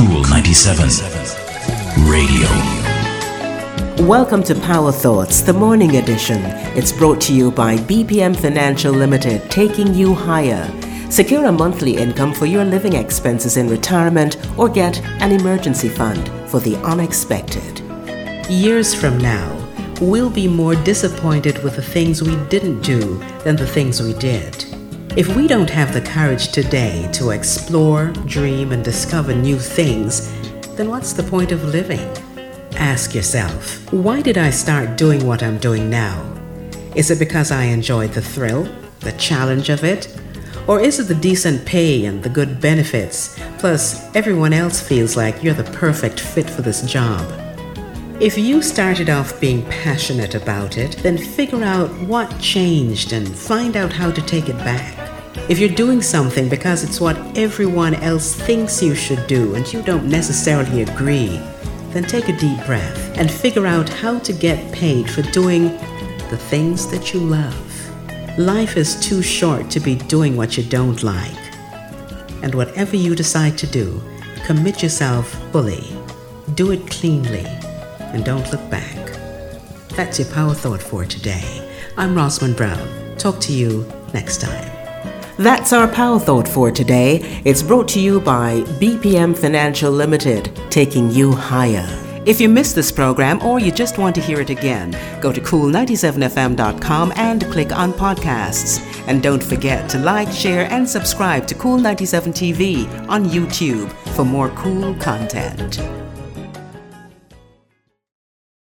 Cool 97 Radio. Welcome to Power Thoughts, the morning edition. It's brought to you by BPM Financial Limited, taking you higher. Secure a monthly income for your living expenses in retirement or get an emergency fund for the unexpected. Years from now, we'll be more disappointed with the things we didn't do than the things we did. If we don't have the courage today to explore, dream, and discover new things, then what's the point of living? Ask yourself, why did I start doing what I'm doing now? Is it because I enjoyed the thrill, the challenge of it? Or is it the decent pay and the good benefits? Plus, everyone else feels like you're the perfect fit for this job. If you started off being passionate about it, then figure out what changed and find out how to take it back. If you're doing something because it's what everyone else thinks you should do and you don't necessarily agree, then take a deep breath and figure out how to get paid for doing the things that you love. Life is too short to be doing what you don't like. And whatever you decide to do, commit yourself fully. Do it cleanly and don't look back. That's your power thought for today. I'm Rosmond Brown. Talk to you next time. That's our Power Thought for today. It's brought to you by BPM Financial Limited, taking you higher. If you missed this program or you just want to hear it again, go to cool97fm.com and click on podcasts. And don't forget to like, share, and subscribe to Cool 97 TV on YouTube for more cool content.